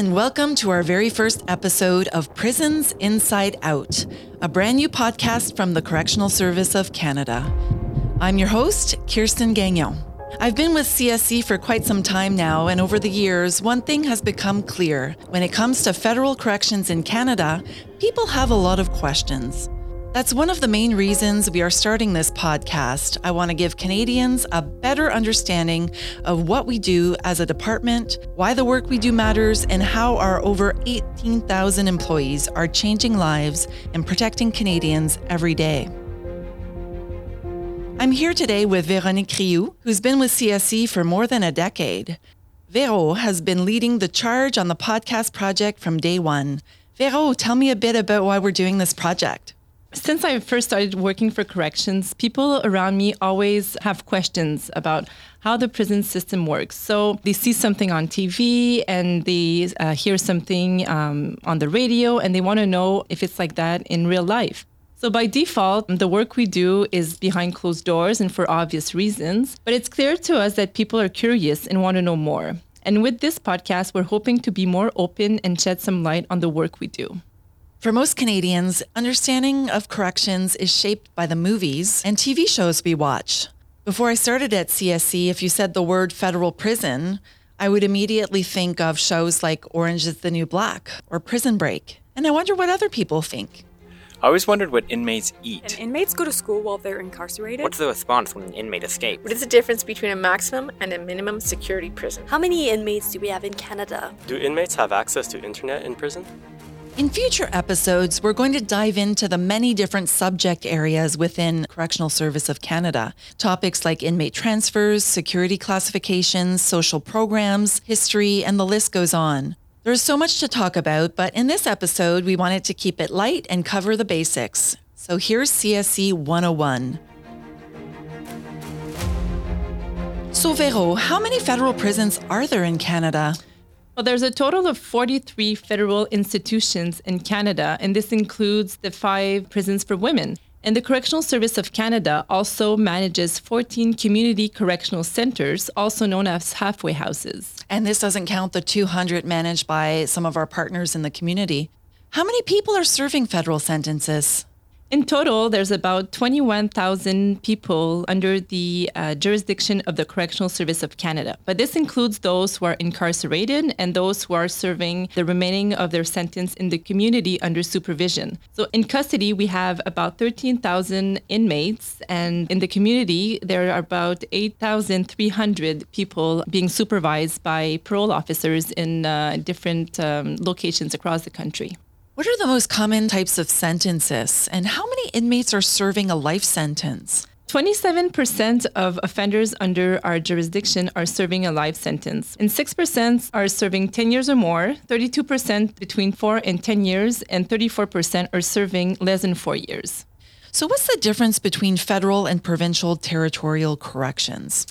and welcome to our very first episode of Prisons Inside Out, a brand new podcast from the Correctional Service of Canada. I'm your host, Kirstan Gagnon. I've been with CSC for quite some time now, and over the years, one thing has become clear. When it comes to federal corrections in Canada, people have a lot of questions. That's one of the main reasons we are starting this podcast. I want to give Canadians a better understanding of what we do as a department, why the work we do matters, and how our over 18,000 employees are changing lives and protecting Canadians every day. I'm here today with Véronique Rioux, who's been with CSC for more than a decade. Vero has been leading the charge on the podcast project from day one. Vero, tell me a bit about why we're doing this project. Since I first started working for corrections, people around me always have questions about how the prison system works. So they see something on TV and they uh, hear something um, on the radio and they want to know if it's like that in real life. So by default, the work we do is behind closed doors and for obvious reasons, but it's clear to us that people are curious and want to know more. And with this podcast, we're hoping to be more open and shed some light on the work we do. For most Canadians, understanding of corrections is shaped by the movies and TV shows we watch. Before I started at CSC, if you said the word federal prison, I would immediately think of shows like Orange is the New Black or Prison Break. And I wonder what other people think. I always wondered what inmates eat. And inmates go to school while they're incarcerated. What's the response when an inmate escapes? What is the difference between a maximum and a minimum security prison? How many inmates do we have in Canada? Do inmates have access to internet in prison? In future episodes, we're going to dive into the many different subject areas within Correctional Service of Canada. Topics like inmate transfers, security classifications, social programs, history, and the list goes on. There's so much to talk about, but in this episode, we wanted to keep it light and cover the basics. So here's CSC 101. So, Vero, how many federal prisons are there in Canada? Well, there's a total of 43 federal institutions in Canada, and this includes the five prisons for women. And the Correctional Service of Canada also manages 14 community correctional centers, also known as halfway houses. And this doesn't count the 200 managed by some of our partners in the community. How many people are serving federal sentences? In total, there's about 21,000 people under the uh, jurisdiction of the Correctional Service of Canada. But this includes those who are incarcerated and those who are serving the remaining of their sentence in the community under supervision. So in custody, we have about 13,000 inmates, and in the community, there are about 8,300 people being supervised by parole officers in uh, different um, locations across the country. What are the most common types of sentences, and how many inmates are serving a life sentence? 27% of offenders under our jurisdiction are serving a life sentence, and 6% are serving 10 years or more, 32% between 4 and 10 years, and 34% are serving less than 4 years. So, what's the difference between federal and provincial territorial corrections?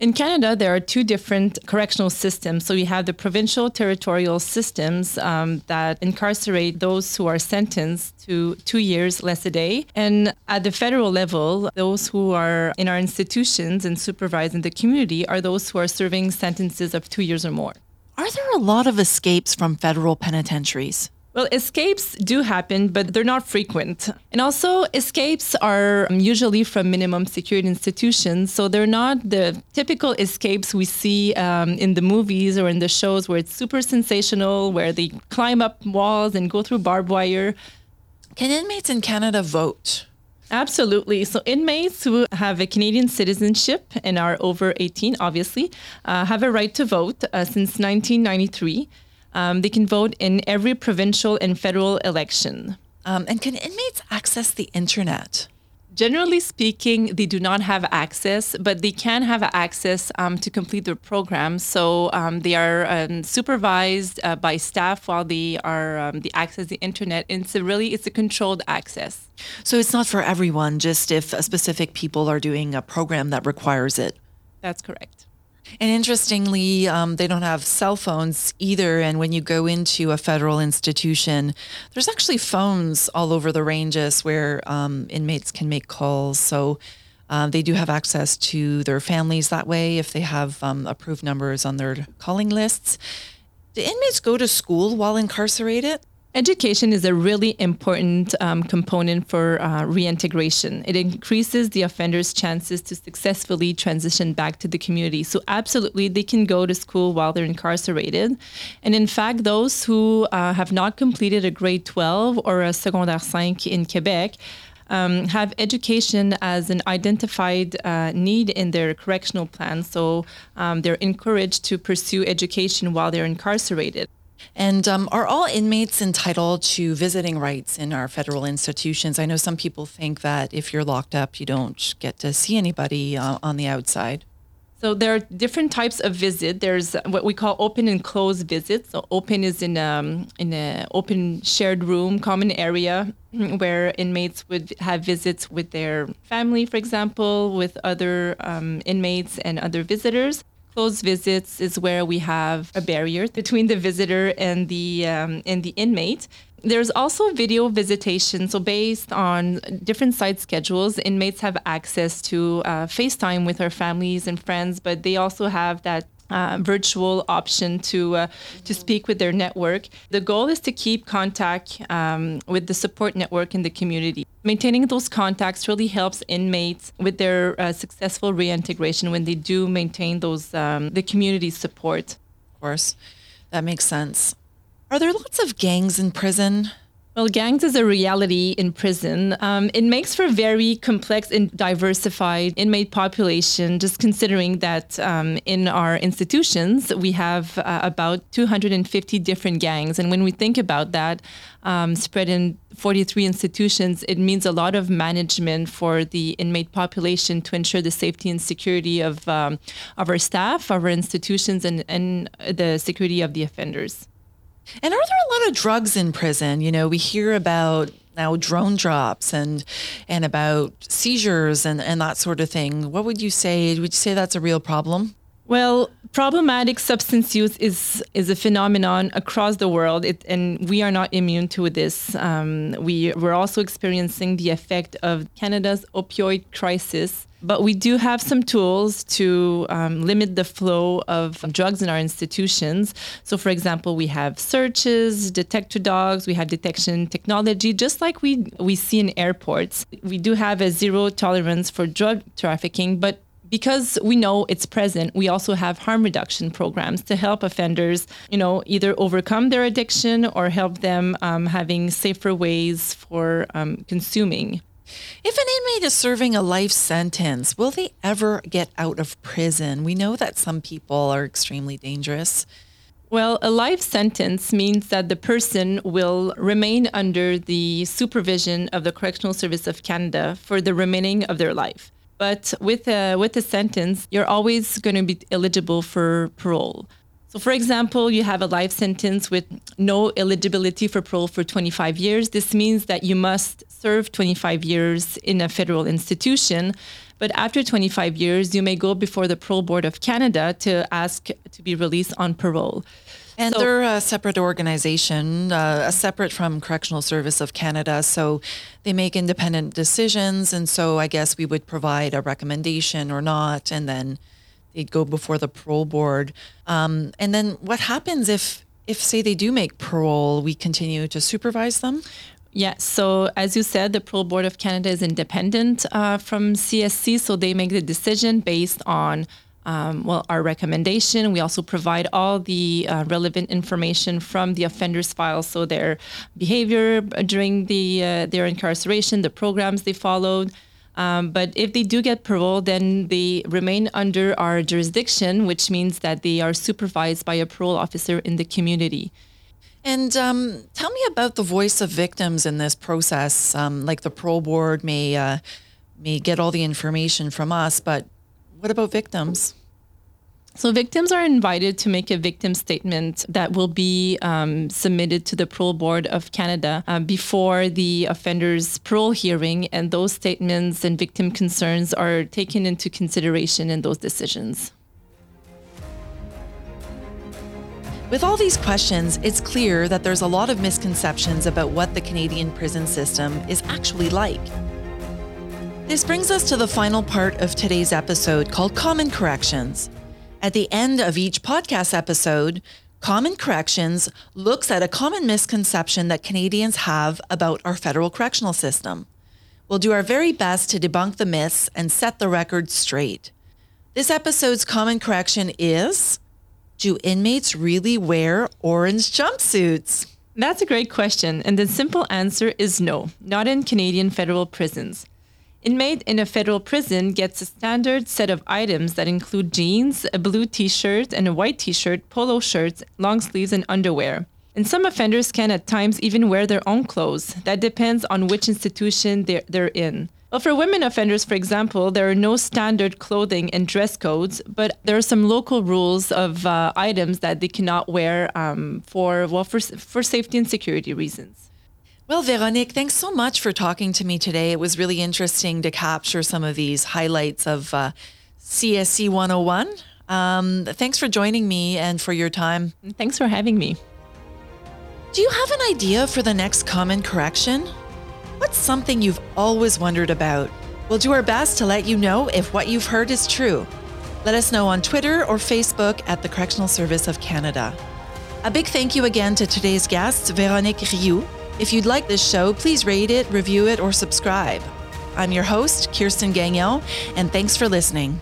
In Canada, there are two different correctional systems. So you have the provincial territorial systems um, that incarcerate those who are sentenced to two years less a day. And at the federal level, those who are in our institutions and supervised in the community are those who are serving sentences of two years or more. Are there a lot of escapes from federal penitentiaries? Well, escapes do happen, but they're not frequent. And also, escapes are usually from minimum security institutions. So they're not the typical escapes we see um, in the movies or in the shows where it's super sensational, where they climb up walls and go through barbed wire. Can inmates in Canada vote? Absolutely. So, inmates who have a Canadian citizenship and are over 18, obviously, uh, have a right to vote uh, since 1993. Um, they can vote in every provincial and federal election. Um, and can inmates access the internet? Generally speaking, they do not have access, but they can have access um, to complete their program. So um, they are um, supervised uh, by staff while they are um, they access the internet. And it's a really it's a controlled access. So it's not for everyone. Just if specific people are doing a program that requires it. That's correct. And interestingly, um, they don't have cell phones either. And when you go into a federal institution, there's actually phones all over the ranges where um, inmates can make calls. So uh, they do have access to their families that way if they have um, approved numbers on their calling lists. Do inmates go to school while incarcerated? Education is a really important um, component for uh, reintegration. It increases the offender's chances to successfully transition back to the community. So, absolutely, they can go to school while they're incarcerated. And in fact, those who uh, have not completed a grade 12 or a secondaire 5 in Quebec um, have education as an identified uh, need in their correctional plan. So, um, they're encouraged to pursue education while they're incarcerated. And um, are all inmates entitled to visiting rights in our federal institutions? I know some people think that if you're locked up, you don't get to see anybody uh, on the outside. So there are different types of visit. There's what we call open and closed visits. So open is in um in an open shared room, common area where inmates would have visits with their family, for example, with other um, inmates and other visitors. Closed visits is where we have a barrier between the visitor and the um, and the inmate. There's also video visitation. So, based on different site schedules, inmates have access to uh, FaceTime with their families and friends, but they also have that uh, virtual option to uh, to speak with their network. The goal is to keep contact um, with the support network in the community. Maintaining those contacts really helps inmates with their uh, successful reintegration when they do maintain those um, the community support. Of course, that makes sense. Are there lots of gangs in prison? Well, gangs is a reality in prison. Um, it makes for a very complex and diversified inmate population, just considering that um, in our institutions, we have uh, about 250 different gangs. And when we think about that, um, spread in 43 institutions, it means a lot of management for the inmate population to ensure the safety and security of, um, of our staff, of our institutions, and, and the security of the offenders. And are there a lot of drugs in prison? You know, we hear about now drone drops and and about seizures and, and that sort of thing. What would you say? Would you say that's a real problem? Well, problematic substance use is is a phenomenon across the world, it, and we are not immune to this. Um, we we're also experiencing the effect of Canada's opioid crisis. But we do have some tools to um, limit the flow of drugs in our institutions. So, for example, we have searches, detector dogs, we have detection technology, just like we, we see in airports. We do have a zero tolerance for drug trafficking, but because we know it's present, we also have harm reduction programs to help offenders, you know, either overcome their addiction or help them um, having safer ways for um, consuming. If an inmate is serving a life sentence, will they ever get out of prison? We know that some people are extremely dangerous. Well, a life sentence means that the person will remain under the supervision of the Correctional Service of Canada for the remaining of their life. But with a, with a sentence, you're always going to be eligible for parole. So, for example, you have a life sentence with no eligibility for parole for 25 years. This means that you must serve 25 years in a federal institution. But after 25 years, you may go before the Parole Board of Canada to ask to be released on parole. And so, they're a separate organization, uh, separate from Correctional Service of Canada. So they make independent decisions. And so I guess we would provide a recommendation or not. And then they'd go before the parole board. Um, and then what happens if, if say they do make parole, we continue to supervise them? Yes. So, as you said, the Parole Board of Canada is independent uh, from CSC, so they make the decision based on um, well our recommendation. We also provide all the uh, relevant information from the offender's file, so their behavior during the uh, their incarceration, the programs they followed. Um, but if they do get parole, then they remain under our jurisdiction, which means that they are supervised by a parole officer in the community. And um, tell me about the voice of victims in this process. Um, like the parole board may uh, may get all the information from us, but what about victims? So victims are invited to make a victim statement that will be um, submitted to the Parole Board of Canada uh, before the offender's parole hearing, and those statements and victim concerns are taken into consideration in those decisions. With all these questions, it's clear that there's a lot of misconceptions about what the Canadian prison system is actually like. This brings us to the final part of today's episode called Common Corrections. At the end of each podcast episode, Common Corrections looks at a common misconception that Canadians have about our federal correctional system. We'll do our very best to debunk the myths and set the record straight. This episode's common correction is Do inmates really wear orange jumpsuits? That's a great question, and the simple answer is no, not in Canadian federal prisons. Inmate in a federal prison gets a standard set of items that include jeans, a blue t shirt, and a white t shirt, polo shirts, long sleeves, and underwear. And some offenders can at times even wear their own clothes. That depends on which institution they're, they're in. Well, for women offenders, for example, there are no standard clothing and dress codes, but there are some local rules of uh, items that they cannot wear um, for well for for safety and security reasons. Well, Veronique, thanks so much for talking to me today. It was really interesting to capture some of these highlights of uh, CSC 101. Um, thanks for joining me and for your time. Thanks for having me. Do you have an idea for the next common correction? What's something you've always wondered about? We'll do our best to let you know if what you've heard is true. Let us know on Twitter or Facebook at the Correctional Service of Canada. A big thank you again to today's guest, Veronique Rioux. If you'd like this show, please rate it, review it, or subscribe. I'm your host, Kirstan Gagnon, and thanks for listening.